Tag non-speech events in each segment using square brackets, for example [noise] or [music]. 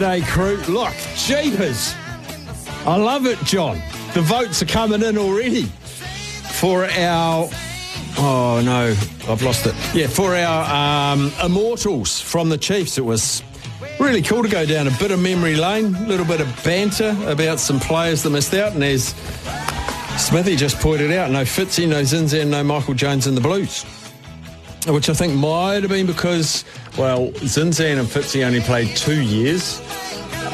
G'day, crew. Look, jeepers. I love it, John. The votes are coming in already for our. Oh, no, I've lost it. Yeah, for our um, immortals from the Chiefs. It was really cool to go down a bit of memory lane, a little bit of banter about some players that missed out. And as Smithy just pointed out, no Fitzy, no Zinzan, no Michael Jones in the Blues which I think might have been because, well, Zinzan and Fitzy only played two years.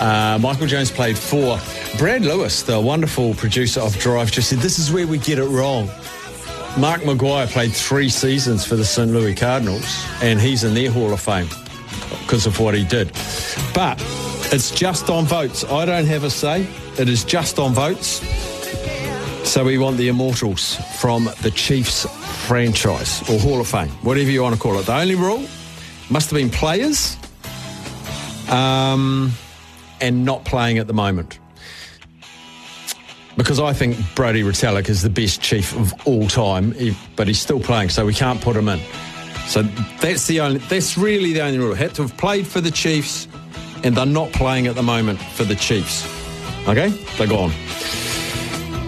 Uh, Michael Jones played four. Brad Lewis, the wonderful producer of Drive, just said, This is where we get it wrong. Mark McGwire played three seasons for the St. Louis Cardinals, and he's in their Hall of Fame because of what he did. But it's just on votes. I don't have a say. It is just on votes. So we want the immortals from the Chiefs franchise or Hall of Fame, whatever you want to call it. The only rule must have been players um, and not playing at the moment. Because I think Brodie Retallick is the best chief of all time, but he's still playing, so we can't put him in. So that's the only. That's really the only rule. Had to have played for the Chiefs, and they're not playing at the moment for the Chiefs. Okay, they're gone.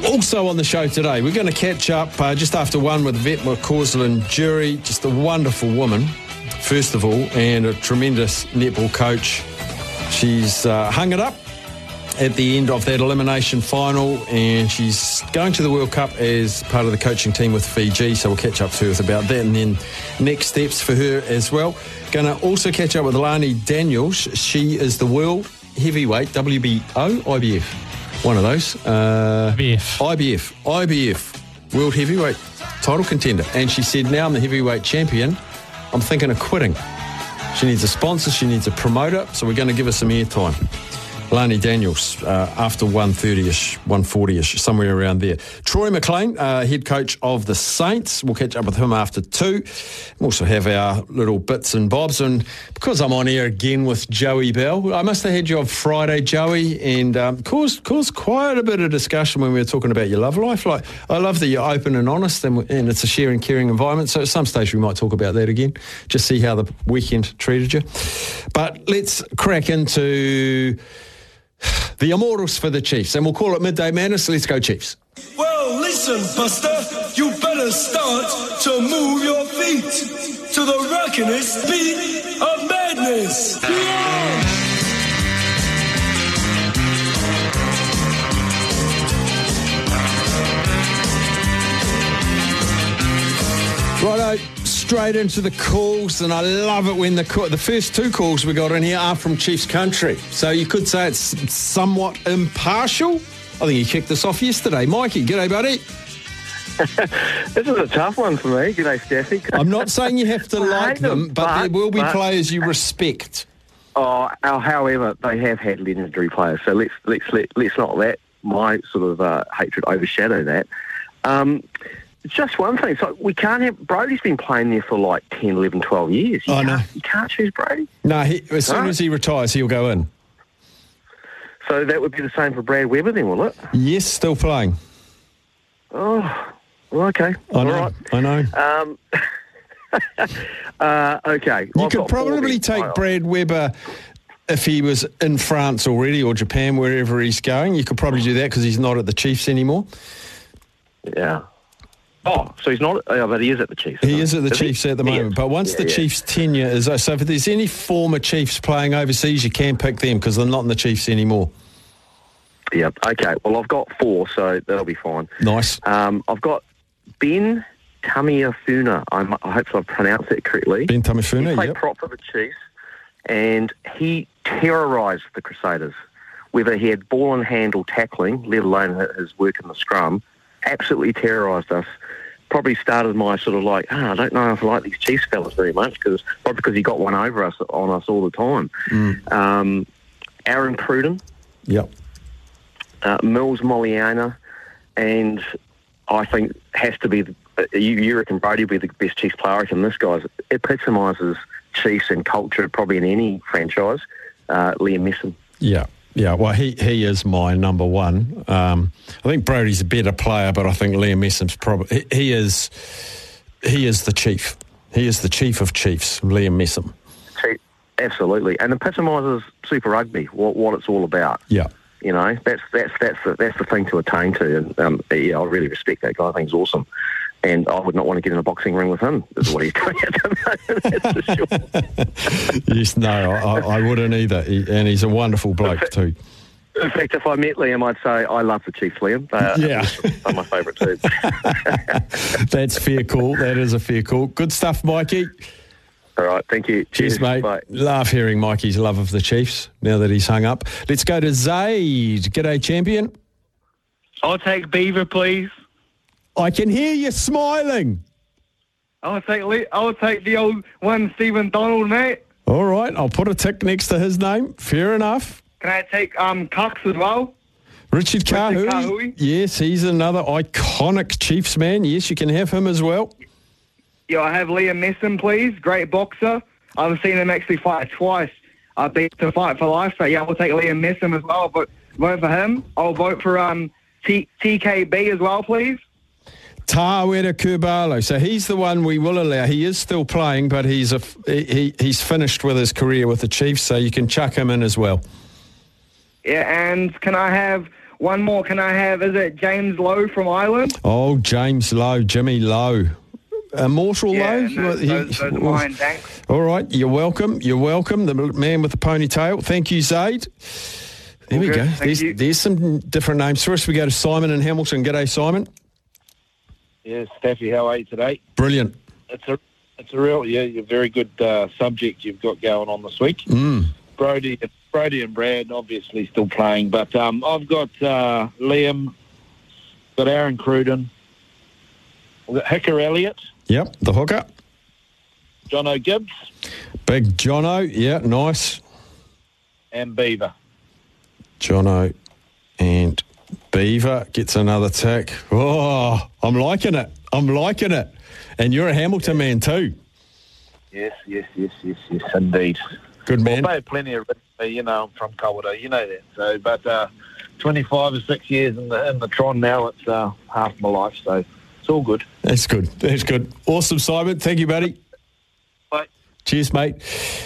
Also on the show today, we're going to catch up uh, just after one with Yvette McCausland-Durie, just a wonderful woman, first of all, and a tremendous netball coach. She's uh, hung it up at the end of that elimination final, and she's going to the World Cup as part of the coaching team with Fiji. So we'll catch up to her about that, and then next steps for her as well. Going to also catch up with Lani Daniels. She is the world heavyweight WBO IBF. One of those. Uh, IBF. IBF. IBF. World heavyweight title contender. And she said, now I'm the heavyweight champion. I'm thinking of quitting. She needs a sponsor. She needs a promoter. So we're going to give her some airtime. Lani Daniels, uh, after 130-ish, 140-ish, somewhere around there. Troy McLean, uh, head coach of the Saints. We'll catch up with him after two. We'll also have our little bits and bobs. And because I'm on air again with Joey Bell, I must have had you on Friday, Joey, and um, caused, caused quite a bit of discussion when we were talking about your love life. Like, I love that you're open and honest, and, and it's a sharing, caring environment. So at some stage we might talk about that again, just see how the weekend treated you. But let's crack into [sighs] the immortals for the Chiefs, and we'll call it Midday Madness. Let's go, Chiefs. Well, listen, Buster, you better start to move your feet to the rockinest beat of madness. Yeah! Righto, straight into the calls, and I love it when the call, the first two calls we got in here are from Chiefs country. So you could say it's somewhat impartial. I think you kicked this off yesterday. Mikey, g'day, buddy. [laughs] This is a tough one for me. G'day, Staffy. [laughs] I'm not saying you have to like them, them, but, there will be but- players you respect. Oh, uh, however, they have had legendary players, so let's let's let, let's not that my sort of uh, hatred overshadow that. Um, it's just one thing. So we can't have Brodie's been playing there for like 10, 11, 12 years. You I know. can't- You can't choose Brodie. No, he, as soon as he retires, he'll go in. So that would be the same for Brad Weber then, will it? Yes, still playing. Oh, well, okay. I All know. right. I know. Um, [laughs] uh, okay. you I've could probably take Brad Weber if he was in France already or Japan, wherever he's going. You could probably do that because he's not at the Chiefs anymore. Yeah. Oh, so he's not. Oh, but he is at the Chiefs. He is at the Is he? Chiefs at the moment. But once Yeah, the yeah. Chiefs' tenure is so, if there's any former Chiefs playing overseas, you can pick them because they're not in the Chiefs anymore. Yeah. Okay. Well, I've got four, so that'll be fine. Nice. Um, I've got Ben Tameifuna. I'm, I hope I've pronounced it correctly. Ben he Tameifuna, played yep. prop for the Chiefs, and he terrorised the Crusaders. Whether he had ball and handle tackling, let alone his work in the scrum, absolutely terrorised us. Probably started my sort of like, ah, I don't know if I like these Chiefs fellas very much because probably because he got one over us on us all the time. Mm. Um, Aaron Cruden, Yep. uh, Mills Muliaina, and I think has to be. The, uh, you, you reckon Brodie will be the best Chiefs player? I reckon this guy's epitomises Chiefs and culture probably in any franchise. Uh, Liam Messam. Yeah. Yeah, well, he, he is my number one. Um, I think Brodie's a better player, but I think Liam Messam's probably he, he is he is the chief. He is the chief of chiefs, Liam Messam. Chief- Absolutely, and epitomises Super Rugby. What, what it's all about. Yeah, You know, that's that's that's the, that's the thing to attain to. And um, yeah, I really respect that guy. I think he's awesome. And I would not want to get in a boxing ring with him. Is what he's doing at the moment. That's for sure. yes, no, I, I wouldn't either. He, and he's a wonderful bloke too. In fact, if I met Liam, I'd say I love the Chiefs, Liam. Uh, [laughs] Yeah. they're my favourite too. [laughs] That's fair call. That is a fair call. Good stuff, Mikey. All right, thank you. Cheers, mate. Bye. Love hearing Mikey's love of the Chiefs now that he's hung up. Let's go to Zaid. G'day, champion. I'll take Beaver, please. I can hear you smiling. I'll take I'll take the old one, Stephen Donald, mate. All right, I'll put a tick next to his name. Fair enough. Can I take um Cox as well? Richard Kahui. Kahui. Yes, he's another iconic Chiefs man. Yes, you can have him as well. Yeah, I have Liam Messam, please. Great boxer. I've seen him actually fight twice. I beat to fight for life. So yeah, I'll take Liam Messam as well. But vote for him. I'll vote for um T- TKB as well, please. Tawera Kerr-Barlow. So he's the one we will allow. He is still playing, but he's a he, he's finished with his career with the Chiefs, so you can chuck him in as well. Yeah, and can I have one more? Can I have? Is it James Lowe from Ireland? Oh, James Lowe, Jimmy Lowe. Immortal Yeah, Lowe? no, those, those. Thanks. All right, you're welcome. You're welcome. The man with the ponytail. Thank you, Zaid. There we good. go. There's, there's some different names for us. We go to Simon in Hamilton. G'day, Simon. Yes, Staffy, how are you today? Brilliant. It's a it's a real yeah, a very good uh, subject you've got going on this week. Mm. Brodie, Brodie and Brad obviously still playing, but um, I've got uh, Liam, got Aaron Cruden, got Hika Elliot, Yep, the hooker. Jono Gibbes, Big Jono. Yeah, nice. and Beaver. Jono and Beaver gets another tick. Oh, I'm liking it. I'm liking it. And you're a Hamilton man too. Yes, yes, yes, yes, yes, indeed. Good man. Well, I plenty of rugby, you know, I'm from Kawerau, you know that. So, but uh, 25 or six years in the in the Tron now, it's uh, half my life, so it's all good. That's good. That's good. Awesome, Simon. Thank you, buddy. Cheers, mate.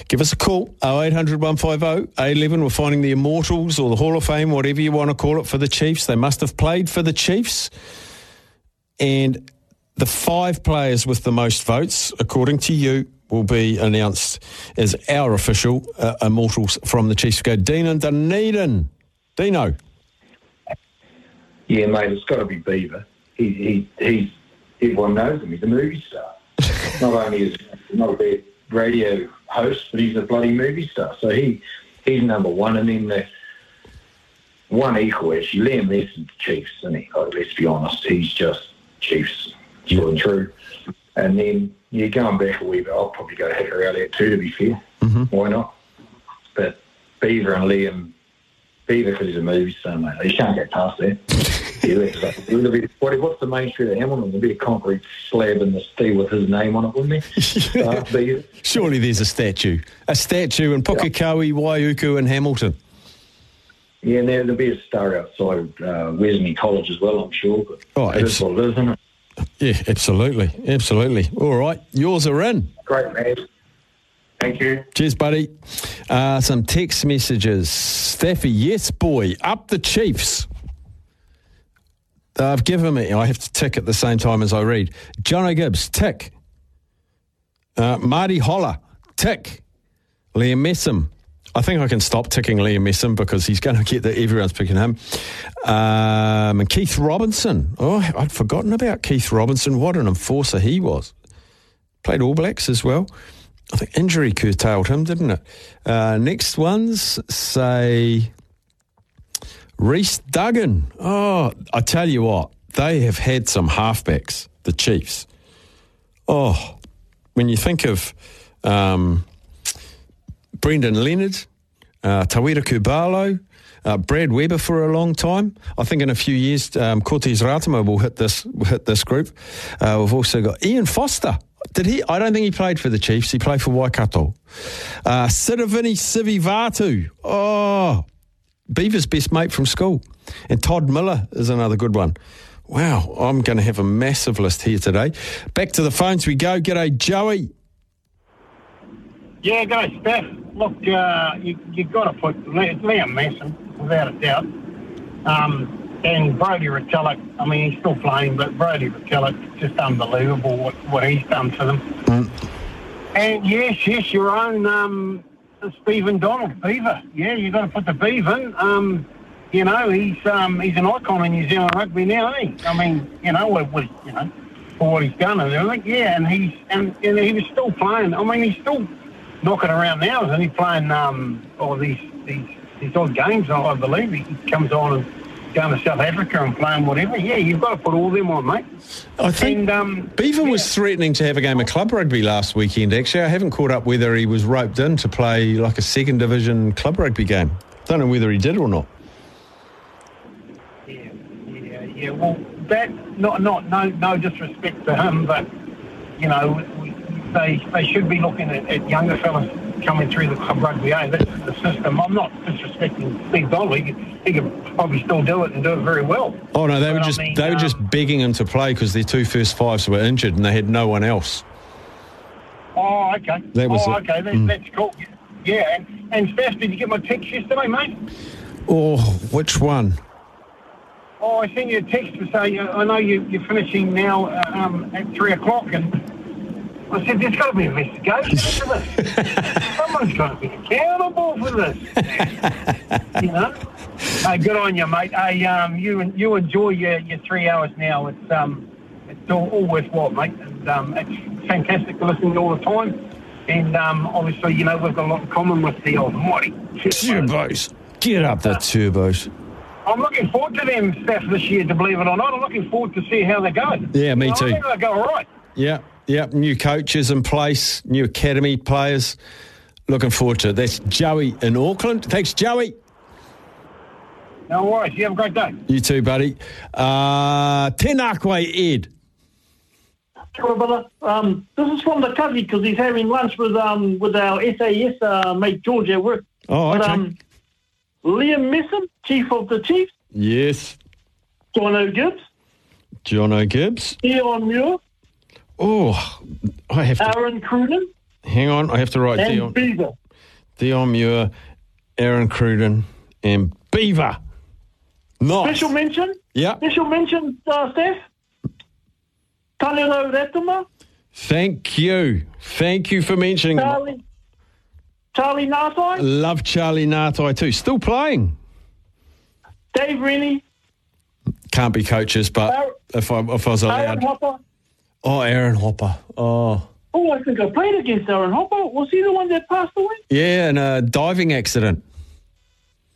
Give us a call, 0800 150 A11. We're finding the Immortals or the Hall of Fame, whatever you want to call it, for the Chiefs. They must have played for the Chiefs. And the five players with the most votes, according to you, will be announced as our official uh, Immortals from the Chiefs. Go Dean and Dunedin. Dino. Yeah, mate, it's got to be Beaver. He, he, he's everyone knows him. He's a movie star. [laughs] not only is he not a bad radio host, but he's a bloody movie star. So he he's number one. And then the one equal actually, Liam Neeson's Chiefs, isn't he? Oh, let's be honest, he's just Chiefs, true and true. And then you're going back a wee bit. I'll probably go Hika Elliot too, to be fair. Mm-hmm. Why not? But Beaver and Liam Beaver because he's a movie star, mate. You can't get past that. Yeah, would what's the main street of Hamilton? There'd be a concrete slab in the steel with his name on it, wouldn't there? uh. Surely there's a statue. A statue in Pukekohe, Waiuku, and Hamilton. Yeah, and there, there'll be a star outside uh, Wesley College as well, I'm sure. But Oh, it is what it is, isn't it? Yeah, absolutely. Absolutely. All right. Yours are in. Great, man. Thank you. Cheers, buddy. Uh, some text messages. Staffy, yes, boy, up the Chiefs. I've given me, I have to tick at the same time as I read. Jono Gibbes, tick. Uh, Marty Holah, tick. Liam Messam. I think I can stop ticking Liam Messam because he's going to get that everyone's picking him. Um, and Keith Robinson. Oh, I'd forgotten about Keith Robinson. What an enforcer he was. Played All Blacks as well. I think injury curtailed him, didn't it? Uh, next ones say Rhys Duggan. Oh, I tell you what, they have had some halfbacks, the Chiefs. Oh, when you think of um, Brendan Leonard, uh, Tawera Kerr-Barlow, uh, Brad Weber for a long time. I think in a few years, um, Cortez Ratima will hit this hit this group. Uh, we've also got Ian Foster. Did he? I don't think he played for the Chiefs. He played for Waikato. Uh, Sitiveni Sivivatu. Oh, Beaver's best mate from school. And Todd Miller is another good one. Wow, I'm going to have a massive list here today. Back to the phones we go. G'day, Joey. Yeah, go, Steph. Look, uh, you you got to put Li- Liam Mason without a doubt. Um, and Brodie Retallick, I mean, he's still playing, but Brodie Retallick, just unbelievable what, what he's done for them. And yes, yes, your own um, Stephen Donald, Beaver. Yeah, you've got to put the Beaver in. Um, you know, he's um, he's an icon in New Zealand rugby now, he? I mean, you know, what, what you know, for what he's done and everything. Yeah, and he's and, and he was still playing. I mean, he's still knocking around now, isn't he? Playing um, all these these these odd games. I believe he comes on and going to South Africa and playing whatever. Yeah, you've got to put all them on, mate. I think And, um, Beaver was threatening to have a game of club rugby last weekend, actually. I haven't caught up whether he was roped in to play like a second division club rugby game. Don't know whether he did or not. Yeah, yeah, yeah. Well, that not not no no disrespect to him, but you know they they should be looking at, at younger fellas coming through the club rugby. Eh? That's the system. I'm not disrespecting Big Donald. He, could- probably still do it and do it very well. Oh no, they were But I just mean, they were um, just begging him to play because their two first fives were injured and they had no one else. Oh, okay. That was oh, it. okay. That, Mm. That's cool. Yeah, and and Steph, did you get my text yesterday, mate? Oh, which one? Oh, I sent you a text to say uh, I know you, you're finishing now uh, um, at three o'clock, and I said there's got to be an investigation into this. [laughs] Someone's got to be accountable for this. you know. Hey, good on you, mate. Hey, um, you you enjoy your, your three hours now. It's um, it's all, all worthwhile, mate. And um, it's fantastic to listen to all the time. And um, obviously, you know, we've got a lot in common with the almighty Turbos. Get up the turbos. I'm looking forward to them staff this year, to believe it or not. I'm looking forward to see how they go. Yeah, me You know, too. I think they'll go all right. Yeah, yeah. New coaches in place, new academy players. Looking forward to it. That's Joey in Auckland. Thanks, Joey. No worries. You have a great day. You too, buddy. Uh, Tenakwe Ed. Sure, brother. Um, this is from the cubby because he's having lunch with um with our SAS uh, mate George at work. Oh, okay. But, um, Liam Messam, chief of the Chiefs, Yes. Jono Gibbes, Jono Gibbes. Deon Muir, Oh, I have to. Aaron Cruden, Hang on, I have to write and Dion. Beaver. Deon Muir, Aaron Cruden, and Beaver. Nice. Special mention, Yeah. special mention, uh, Steph. Tanero Ratuma, Thank you. Thank you for mentioning. Charlie, Charlie Ngatai, Love Charlie Ngatai too. Still playing. Dave Rennie, Can't be coaches, but Aaron- if I, if I was Aaron allowed. Hopper. Oh, Aaron Hopper. Oh. Oh, I think I played against Aaron Hopper. Was he the one that passed away? Yeah, in a diving accident.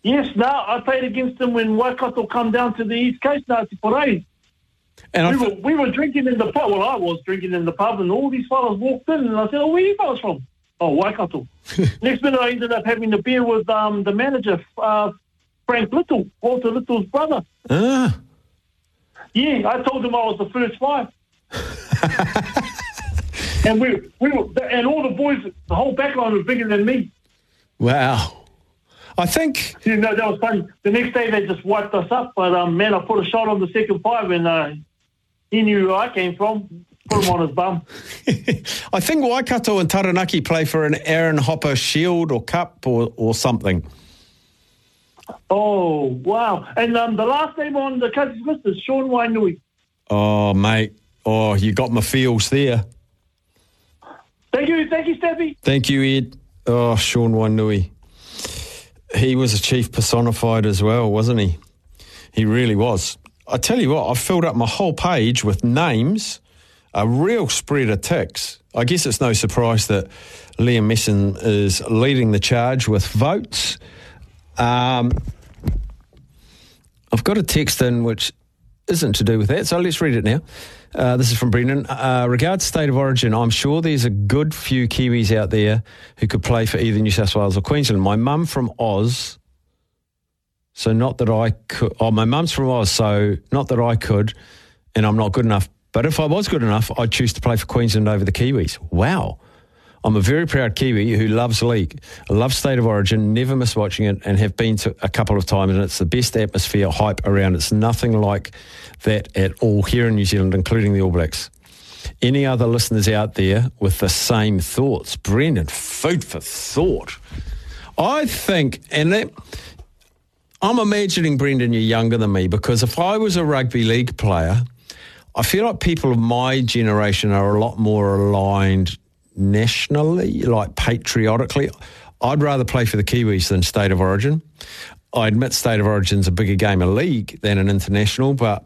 Yes, no, I played against him when Waikato come down to the East Coast now to parade. And I we, were, we were drinking in the pub. Well, I was drinking in the pub, and all these fellas walked in, and I said, "Oh, where you fellas from?" Oh, Waikato. [laughs] Next minute, I ended up having a beer with um, the manager, uh, Frank Little, Walter Little's brother. Ah, Yeah, I told him I was the first five. [laughs] and we, we were, and all the boys, the whole backline was bigger than me. wow. I think You know, that was funny. The next day they just wiped us up, but um, man, I put a shot on the second five, and uh, he knew where I came from. Put him on his bum. [laughs] I think Waikato and Taranaki play for an Aaron Hopper Shield or Cup or, or something. Oh wow! And um, the last name on the Cousins list is Sean Wainui. Oh, mate. Oh, you got my feels there. Thank you, thank you, Steffi. Thank you, Ed. Oh, Sean Wainui. He was a chief personified as well, wasn't he? He really was. I tell you what, I filled up my whole page with names, a real spread of ticks. I guess it's no surprise that Liam Messam is leading the charge with votes. Um, I've got a text in which isn't to do with that, so let's read it now. Uh, this is from Brendan. Uh, regards state of origin, I'm sure there's a good few Kiwis out there who could play for either New South Wales or Queensland. My mum from Oz, so not that I could. Oh, my mum's from Oz, so not that I could, and I'm not good enough. But if I was good enough, I'd choose to play for Queensland over the Kiwis. Wow. I'm a very proud Kiwi who loves league, loves state of origin, never miss watching it, and have been to a couple of times. And it's the best atmosphere, hype around. It's nothing like that at all here in New Zealand, including the All Blacks. Any other listeners out there with the same thoughts? Brendan, food for thought. I think, and that, I'm imagining, Brendan, you're younger than me because if I was a rugby league player, I feel like people of my generation are a lot more aligned nationally, like patriotically. I'd rather play for the Kiwis than State of Origin. I admit State of Origin's a bigger game of league than an international, but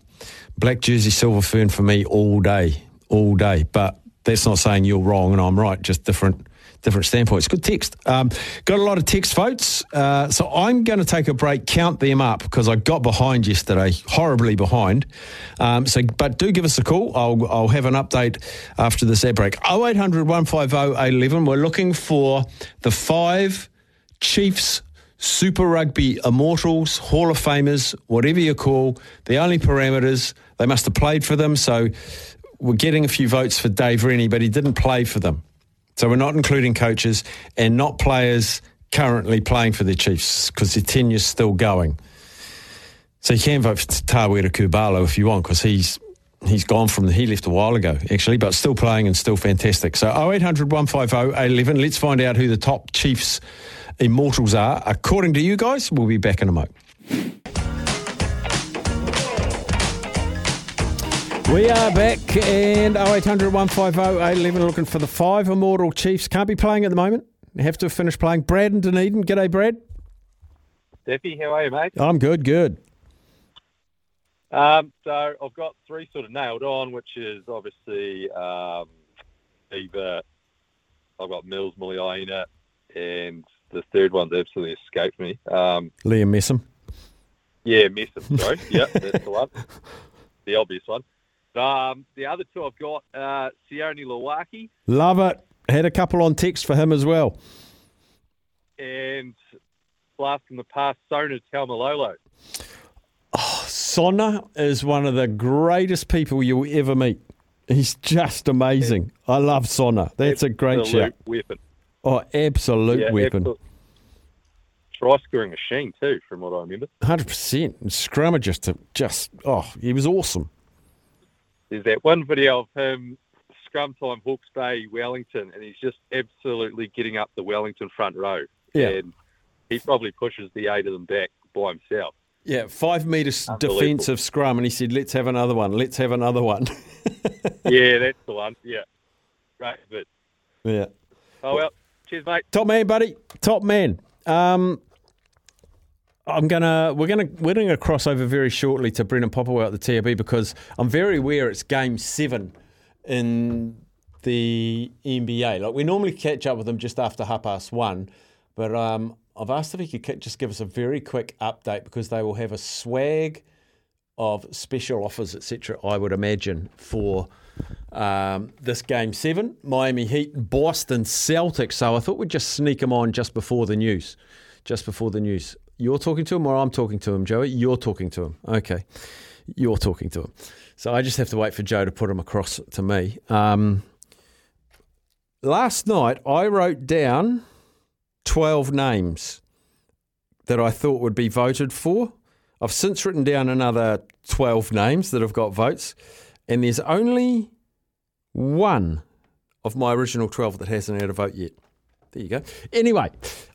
black jersey, silver fern for me all day, all day. But that's not saying you're wrong and I'm right, just different different standpoints. Good text. Um, got a lot of text votes. Uh, so I'm going to take a break, count them up because I got behind yesterday, horribly behind. Um, so, but do give us a call. I'll, I'll have an update after this ad break. 0800 150 811. We're looking for the five Chiefs Super Rugby Immortals, Hall of Famers, whatever you call. The only parameters, they must have played for them. So we're getting a few votes for Dave Rennie, but he didn't play for them. So we're not including coaches and not players currently playing for the Chiefs because their tenure's still going. So you can vote for Tawera Kerr-Barlow if you want because he's he's gone from the, he left a while ago actually, but still playing and still fantastic. So 0800 150 811. Let's find out who the top Chiefs immortals are according to you guys. We'll be back in a moment. We are back and 0800 150 811 looking for the five immortal Chiefs. Can't be playing at the moment. Have to finish playing. Brad and Dunedin. G'day, Brad. Steffi, how are you, mate? I'm good, good. Um, so I've got three sort of nailed on, which is obviously um, either I've got Mills Muliaina, and the third one's absolutely escaped me. Um, Liam Messam. yeah, Messam, sorry. [laughs] yep, that's the one. The obvious one. Um, the other two I've got uh, Sione Lauaki Love it. Had a couple on text for him as well. and last in the past, Sona Taumalolo. Sonna is one of the greatest people you'll ever meet. He's just amazing. I love Sonna. That's a great Absolute shout. weapon. Oh, absolute Yeah, weapon. absolute- Try scoring machine too, from what I remember. Hundred percent. Scrummer just to just oh, he was awesome. There's that one video of him scrum time Hawke's Bay, Wellington, and he's just absolutely getting up the Wellington front row. Yeah. And he probably pushes the eight of them back by himself. Yeah, five metres defensive scrum, and he said, "Let's have another one. Let's have another one." [laughs] yeah, that's the one. Yeah. Right, but yeah. oh well. Cheers, mate. Top man, buddy. Top man. Um, I'm gonna we're gonna we're gonna cross over very shortly to Brendan Popplewell at the TAB because I'm very aware it's game seven in the NBA. Like we normally catch up with them just after half past one, but um, I've asked if he could just give us a very quick update because they will have a swag of special offers, etc. I would imagine for um, this game seven, Miami Heat, Boston Celtics. So I thought we'd just sneak them on just before the news, just before the news. You're talking to him, or I'm talking to him, Joey? You're talking to him. Okay. You're talking to him. So I just have to wait for Joe to put him across to me. Um, last night, I wrote down 12 names that I thought would be voted for. I've since written down another 12 names that have got votes, and there's only one of my original 12 that hasn't had a vote yet. There you go. Anyway,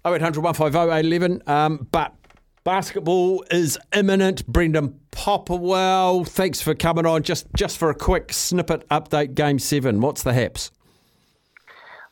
0800 150 811. Um, but basketball is imminent. Brendan Popplewell, thanks for coming on. Just just for a quick snippet update, Game 7. What's the haps?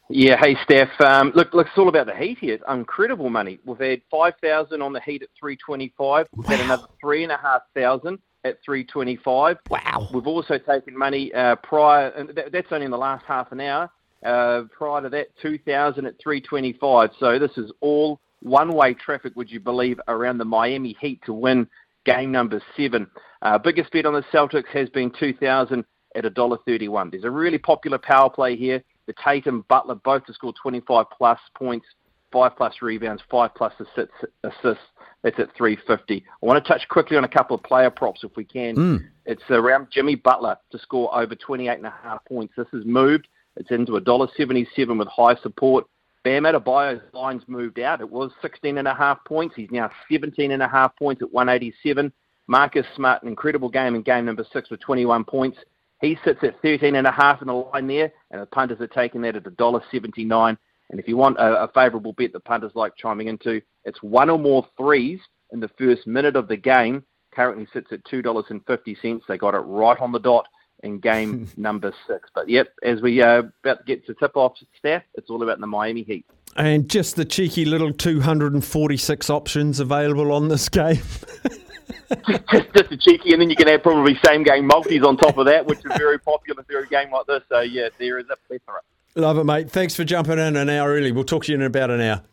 Yeah, hey Steph. Um, look, look, it's all about the heat here. It's incredible money. We've had five thousand on the heat at three twenty-five. We've had another three and a half thousand at three twenty-five. Wow. We've also taken money uh, prior, and that, that's only in the last half an hour. Uh, prior to that, two thousand at three twenty-five. So this is all one-way traffic. Would you believe around the Miami Heat to win game number seven? Uh, biggest bet on the Celtics has been two thousand at $1.31. There's a really popular power play here. The Tatum Butler both to score 25 plus points, five plus rebounds, five plus assists. assists. That's at 350. I want to touch quickly on a couple of player props if we can. Mm. It's around Jimmy Butler to score over 28 and a half points. This has moved. It's into $1.77 with high support. Bam Adebayo's line's moved out. It was 16 and a half points. He's now 17 and a half points at 187. Marcus Smart, an incredible game in game number six with 21 points. He sits at 13 and a half in the line there, and the punters are taking that at $1.79. And if you want a, a favourable bet the punters like chiming into, it's one or more threes in the first minute of the game. Currently sits at $2.50. They got it right on the dot in game [laughs] number six. But yep, as we uh, about to get to tip off staff, it's all about the Miami Heat. And just the cheeky little 246 options available on this game. [laughs] just, just a cheeky, and then you can add probably same game multis on top of that, which is very popular for a game like this. So yeah, there is a plethora. Love it, mate. Thanks for jumping in an hour early. We'll talk to you in about an hour.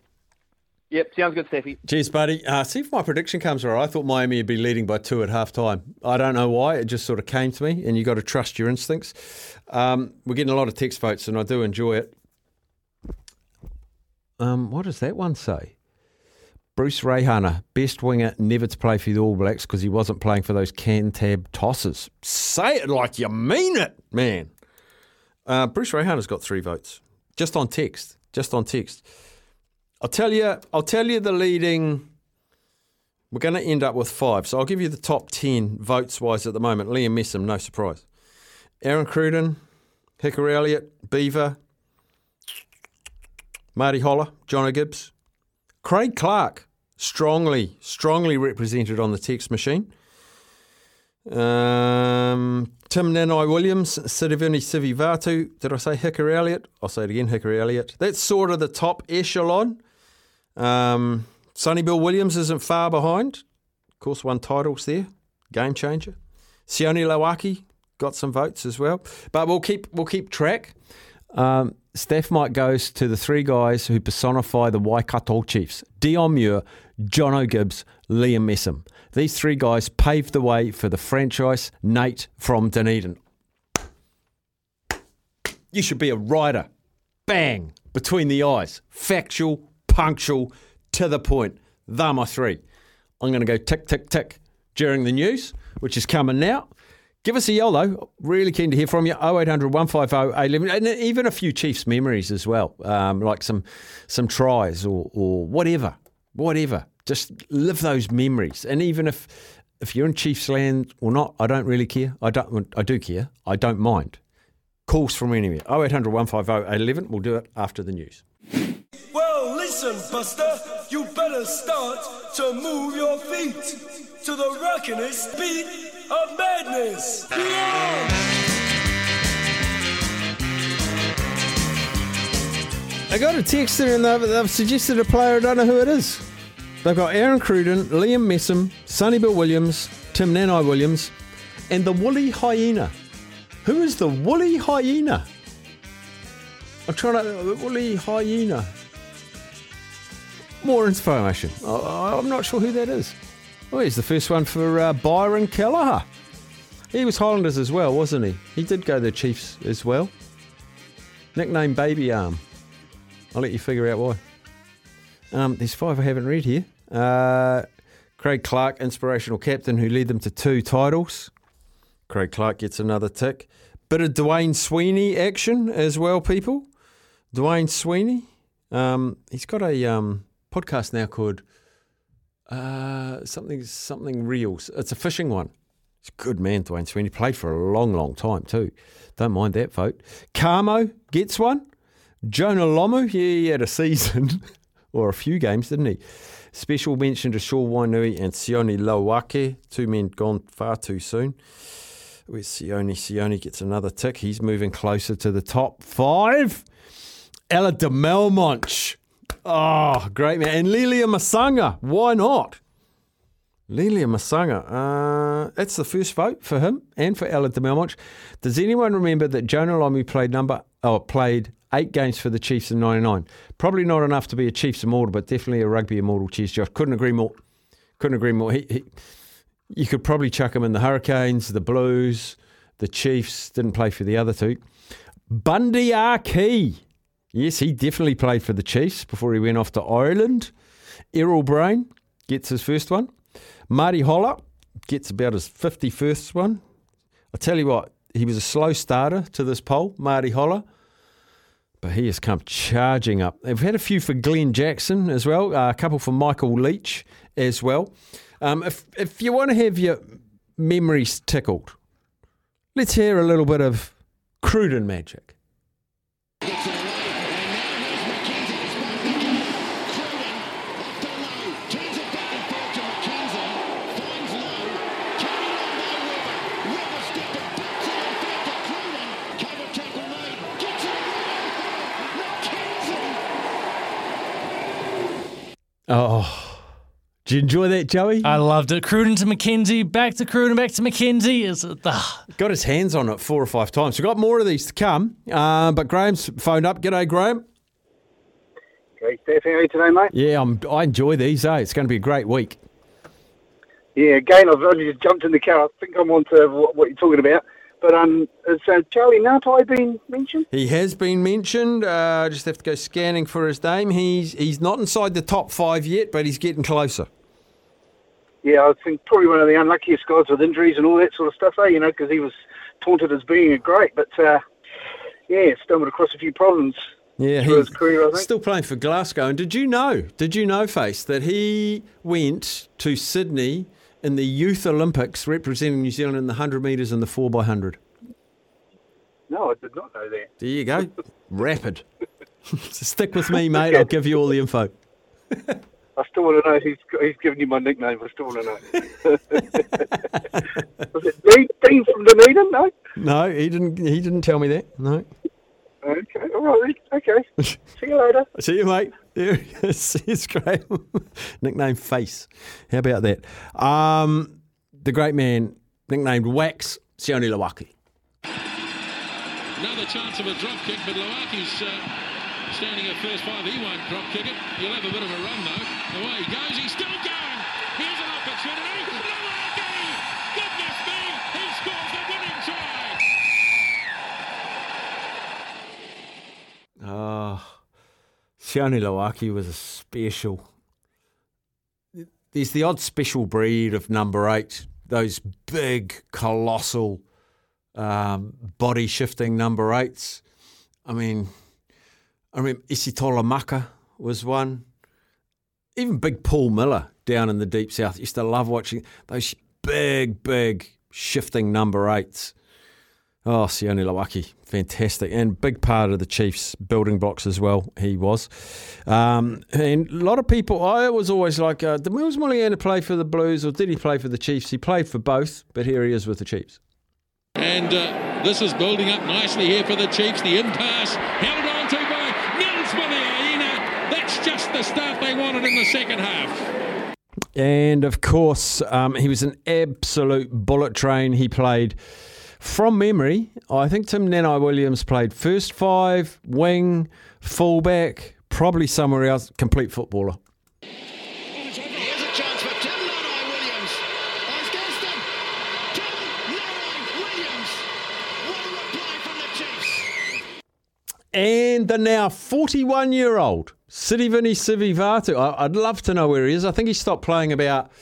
Yep, sounds good, Steffi. Cheers, buddy. Uh, see if my prediction comes right. I thought Miami would be leading by two at halftime. I don't know why. It just sort of came to me, and you've got to trust your instincts. Um, we're getting a lot of text votes, and I do enjoy it. Um, what does that one say? Bruce Reihana, best winger never to play for the All Blacks because he wasn't playing for those Cantab tosses. Say it like you mean it, man. Uh, Bruce Reihana's got three votes just on text. Just on text. I'll tell you. I'll tell you the leading. We're going to end up with five, so I'll give you the top ten votes wise at the moment. Liam Messam, no surprise. Aaron Cruden, Hika Elliot, Beaver, Marty Holah, Jono Gibbes, Craig Clarke, strongly, strongly represented on the text machine. Um, Tim Nanai Williams, Sitiveni Sivivatu. Did I say Hika Elliot? I'll say it again, Hika Elliot. That's sort of the top echelon. Um, Sonny Bill Williams isn't far behind. Of course, won titles there. Game changer. Sione Lauaki got some votes as well. But we'll keep we'll keep track. Um, Steph Mike goes to the three guys who personify the Waikato Chiefs Deon Muir, Jono Gibbes, Liam Messam. These three guys paved the way for the franchise Nate from Dunedin. You should be a writer. Bang! Between the eyes. Factual, punctual, to the point. They're my three. I'm going to go tick, tick, tick during the news, which is coming now. Give us a though. Really keen to hear from you. 0800 150 811. And even a few Chiefs memories as well, um, like some some tries or, or whatever. Whatever. Just live those memories. And even if if you're in Chiefs land or not, I don't really care. I don't. I do care. I don't mind. Calls from anywhere. 0800 150 811. We'll do it after the news. Listen, Buster, you better start to move your feet to the rockinest beat of madness. I got a text in and they've, they've suggested a player. I don't know who it is. They've got Aaron Cruden, Liam Messam, Sonny Bill Williams, Tim Nanai Williams, and the Woolly Hyena. Who is the Woolly Hyena? I'm trying to. Woolly Hyena. More information. I, I'm not sure who that is. Oh, he's the first one for uh, Byron Kelleher. He was Highlanders as well, wasn't he? He did go to the Chiefs as well. Nickname Baby Arm. I'll let you figure out why. Um, there's five I haven't read here. Uh, Craig Clarke, inspirational captain who led them to two titles. Craig Clarke gets another tick. Bit of Dwayne Sweeney action as well, people. Dwayne Sweeney. Um, he's got a um, podcast now called uh, something something reels. It's a fishing one. It's a good man, Dwayne Sweeney. Played for a long, long time too. Don't mind that vote. Carmo gets one. Jonah Lomu, yeah, he had a season [laughs] or a few games, didn't he? Special mention to Sean Wainui and Sione Lauaki, two men gone far too soon. Where's Sione? Sione gets another tick. He's moving closer to the top five. Ella de Melmonch. Oh, great man. And Lelia Masaga. Why not? Lelia Masaga. Uh, that's the first vote for him and for Ella de Melmonch. Does anyone remember that Jonah Lomu played number oh, played eight games for the Chiefs in '99? Probably not enough to be a Chiefs immortal, but definitely a rugby immortal. Cheers, Josh. Couldn't agree more. Couldn't agree more. He, he, you could probably chuck him in the Hurricanes, the Blues, the Chiefs. Didn't play for the other two. Bundee Aki. Yes, he definitely played for the Chiefs before he went off to Ireland. Errol Brain gets his first one. Marty Holah gets about his 51st one. I tell you what, he was a slow starter to this poll, Marty Holah, but he has come charging up. They've had a few for Glenn Jackson as well, uh, a couple for Michael Leitch as well. Um, if, if you want to have your memories tickled, let's hear a little bit of Cruden magic. Oh, did you enjoy that, Joey? I loved it. Cruden to McKenzie, back to Cruden, back to McKenzie. Is it? ah. Got his hands on it four or five times. We've got more of these to come, uh, but Graham's phoned up. G'day, Graham. Great, Steph. How are you today, mate? Yeah, I'm, I enjoy these. Eh? It's going to be a great week. Yeah, again, I've only just jumped in the car. I think I'm on to what, what you're talking about. But um, has uh, Charlie Ngatai been mentioned? He has been mentioned. Uh, just have to go scanning for his name. He's he's not inside the top five yet, but he's getting closer. Yeah, I think probably one of the unluckiest guys with injuries and all that sort of stuff, eh? You know, because he was taunted as being a great, but uh, yeah, stumbled across a few problems. Yeah, he's career, still playing for Glasgow. And did you know? Did you know, Face, that he went to Sydney in the Youth Olympics representing New Zealand in the hundred metres and the four by hundred? No, I did not know that. There you go. [laughs] Rapid. [laughs] stick with me, mate. I'll give you all the info. [laughs] I still want to know who's, who's given you my nickname. I still want to know. was it Dean, Dean from Dunedin? No? No, he didn't. He didn't tell me that. No. Okay, all right. Okay. See you later. See you, mate. There he is. It's great. Nickname Face. How about that? Um, the great man, nicknamed Wax, Sione Lauaki. Another chance of a drop kick, but Lauaki's uh, standing at first five. He won't drop kick it. He'll have a bit of a run, though. The way he goes, he's still going. Here's an opportunity. Lauaki! Goodness me! He scores the winning try. Oh, Sione Lauaki was a special. There's the odd special breed of number eight, those big, colossal, um, body shifting number eights. I mean, I remember Isitolo Maka was one. Even big Paul Miller down in the deep south used to love watching those big, big shifting number eights. Oh, Sione Lauaki, fantastic. And big part of the Chiefs' building blocks as well, he was. Um, and a lot of people, I was always like, uh, did Mills Muliaina play for the Blues or did he play for the Chiefs? He played for both, but here he is with the Chiefs. And uh, this is building up nicely here for the Chiefs. The in pass held on to by Mills Muliaina. That's just the start they wanted in the second half. And of course, um, he was an absolute bullet train. He played from memory. I think Tim Nanai Williams played first five, wing, fullback, probably somewhere else, complete footballer. And the now 41 year old Sitiveni Sivivatu. I'd love to know where he is. I think he stopped playing about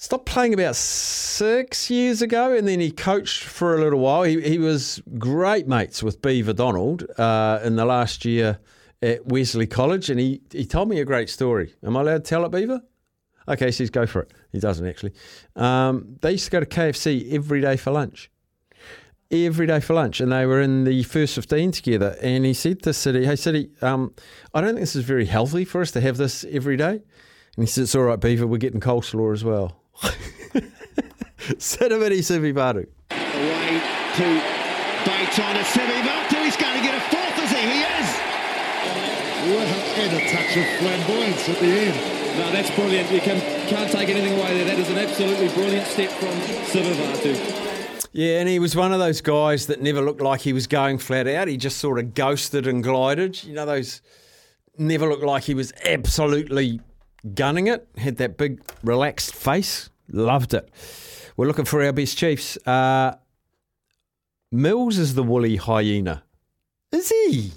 stopped playing about six years ago, and then he coached for a little while. He, he was great mates with Beaver Donald uh, in the last year at Wesley College, and he, he told me a great story. Am I allowed to tell it, Beaver? Okay, says go for it. He doesn't actually. Um, they used to go to KFC every day for lunch. Every day for lunch, and they were in the first 15 together. And he said to City, Hey, City, um, I don't think this is very healthy for us to have this every day. And he said, It's all right, Beaver, we're getting coleslaw as well. Sitiveni Sivivatu. Away to Bayton to He's going to get a fourth, is he? He is. Well, and a touch of flamboyance at the end. No, that's brilliant. You can, can't take anything away there. That is an absolutely brilliant step from Sivivatu. Yeah, and he was one of those guys that never looked like he was going flat out. He just sort of ghosted and glided. You know, those never looked like he was absolutely gunning it. Had that big relaxed face. Loved it. We're looking for our best Chiefs. Uh, Mills is the woolly hyena. Is he?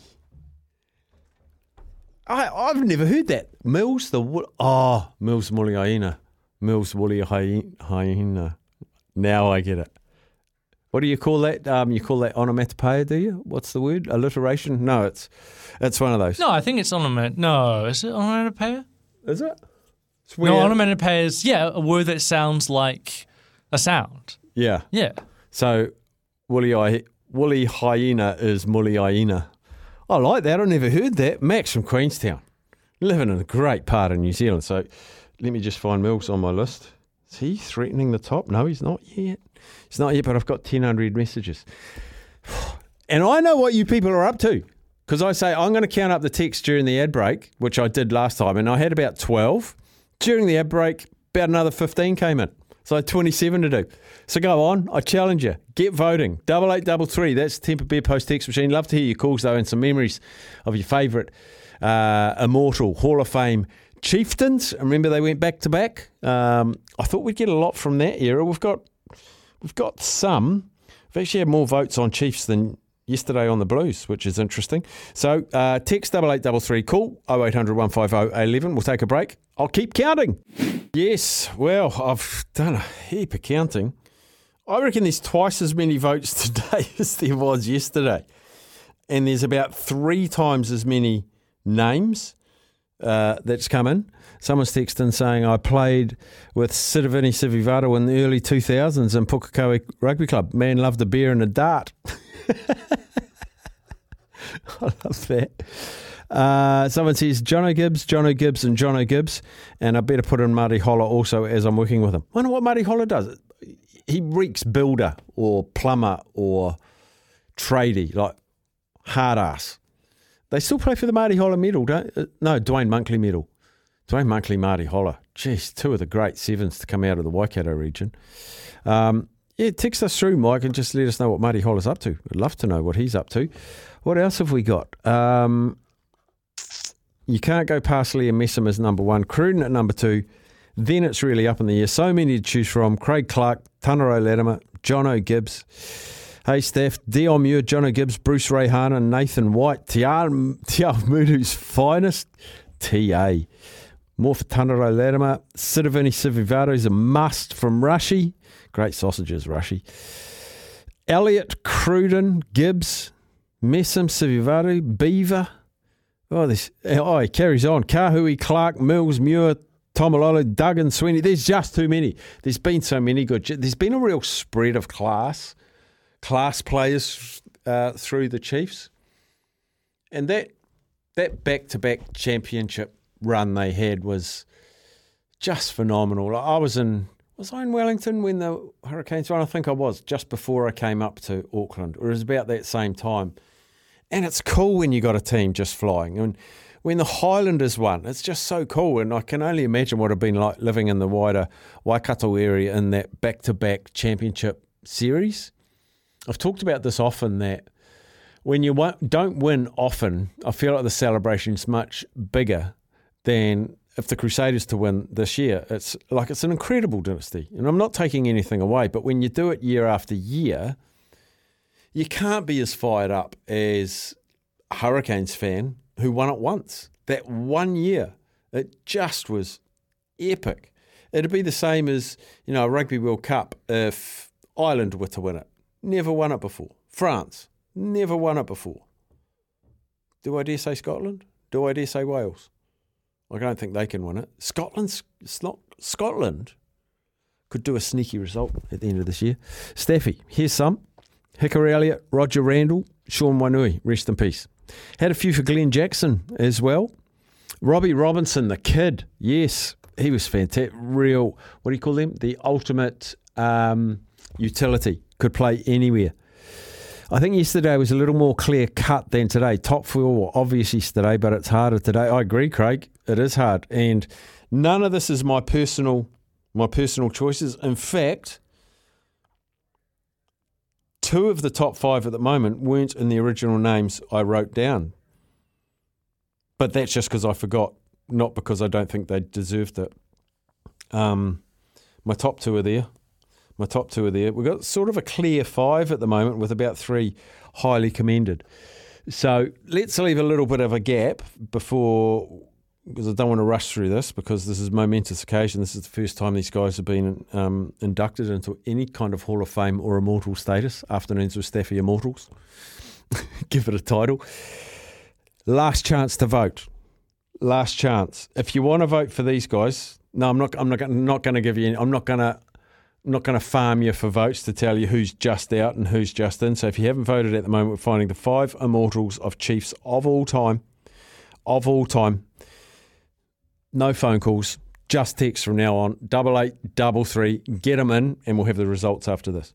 I, I've never heard that. Mills the wool. Oh, Mills the woolly hyena. Mills woolly hy- hyena. Now I get it. What do you call that? Um, you call that onomatopoeia, do you? What's the word? Alliteration? No, it's it's one of those. No, I think it's onomat. No, is it onomatopoeia? Is it? It's No, where- onomatopoeia is yeah a word that sounds like a sound. Yeah. Yeah. So woolly hy- woolly hyena is mully hyena. I like that. I never heard that. Max from Queenstown, living in a great part of New Zealand. So let me just find Mills on my list. Is he threatening the top? No, he's not yet. He's not yet. But I've got ten hundred messages, [sighs] and I know what you people are up to because I say I'm going to count up the text during the ad break, which I did last time, and I had about twelve during the ad break. About another fifteen came in. So I had 27 to do. So go on. I challenge you. Get voting. Double eight double three. That's the Temper Beer Post text machine. Love to hear your calls though and some memories of your favourite uh, immortal Hall of Fame chieftains. Remember they went back to back. Um, I thought we'd get a lot from that era. We've got we've got some. We've actually had more votes on Chiefs than yesterday on the Blues, which is interesting. So uh, text double eight double three. Call 0800 150 11. We'll take a break. I'll keep counting. Yes, well, I've done a heap of counting. I reckon there's twice as many votes [laughs] today as there was yesterday. And there's about three times as many names uh, that's come in. Someone's texting saying, I played with Sitiveni Sivivatu in the early 2000s in Pukekohe Rugby Club. Man loved a beer and a dart. [laughs] [laughs] I love that. Uh, someone says Jono Gibbes, Jono Gibbes, and Jono Gibbes, and I better put in Marty Holah also as I'm working with him. I Wonder what Marty Holah does. He reeks builder or plumber or tradie, like hard ass. They still play for the Marty Holah medal, don't? Uh, no, Duane Monkley medal. Duane Monkley, Marty Holah. Jeez, two of the great sevens to come out of the Waikato region. Um, yeah, text us through, Mike, and just let us know what Marty Holah is up to. I'd love to know what he's up to. What else have we got? Um, you can't go past Liam Messam as number one, Cruden at number two. Then it's really up in the air. So many to choose from. Craig Clarke, Tanerau Latimer, Jono Gibbes. Hey, Steph, Deon Muir, Jono Gibbes, Bruce Reihana, Nathan White, Te Awamutu's finest, TA. More for Tanerau Latimer. Sitiveni Sivivatu is a must from Rushy. Great sausages, Rushy. Elliot, Cruden, Gibbs, Messam, Sivivatu, Beaver. Oh, this. Oh, he carries on. Kahui, Clarke, Mills, Muir, Taumalolo, Duggan, Sweeney. There's just too many. There's been so many good. There's been a real spread of class, class players uh, through the Chiefs, and that that back-to-back championship run they had was just phenomenal. I was in. Was I in Wellington when the Hurricanes won? I think I was just before I came up to Auckland. Or it was about that same time. And it's cool when you got a team just flying. And when the Highlanders won, it's just so cool. And I can only imagine what it'd been like living in the wider Waikato area in that back to back championship series. I've talked about this often that when you don't win often, I feel like the celebration's much bigger than if the Crusaders to win this year. It's like it's an incredible dynasty. And I'm not taking anything away, but when you do it year after year, you can't be as fired up as a Hurricanes fan who won it once. That one year, it just was epic. It'd be the same as, you know, a Rugby World Cup if Ireland were to win it. Never won it before. France, never won it before. Do I dare say Scotland? Do I dare say Wales? I don't think they can win it. Scotland's Scotland could do a sneaky result at the end of this year. Steffi, here's some. Hika Elliot, Roger Randall, Sean Wainui, rest in peace. Had a few for Glenn Jackson as well. Robbie Robinson, the kid, yes, he was fantastic. Real, what do you call him? The ultimate um, utility. Could play anywhere. I think yesterday was a little more clear cut than today. Top four, obvious yesterday, but it's harder today. I agree, Craig. It is hard, and none of this is my personal my personal choices. In fact, two of the top five at the moment weren't in the original names I wrote down. But that's just because I forgot, not because I don't think they deserved it. Um, my top two are there. My top two are there. We've got sort of a clear five at the moment with about three highly commended. So let's leave a little bit of a gap before, because I don't want to rush through this because this is a momentous occasion. This is the first time these guys have been um, inducted into any kind of Hall of Fame or immortal status. Afternoons with Staffy Immortals. [laughs] Give it a title. Last chance to vote. Last chance. If you want to vote for these guys, no, I'm not. I'm not. gonna- not going to give you. Any, I'm not going to. I'm not going to farm you for votes to tell you who's just out and who's just in. So if you haven't voted at the moment, we're finding the five immortals of Chiefs of all time, of all time. No phone calls, just text from now on. Double eight, double three. Get them in, and we'll have the results after this.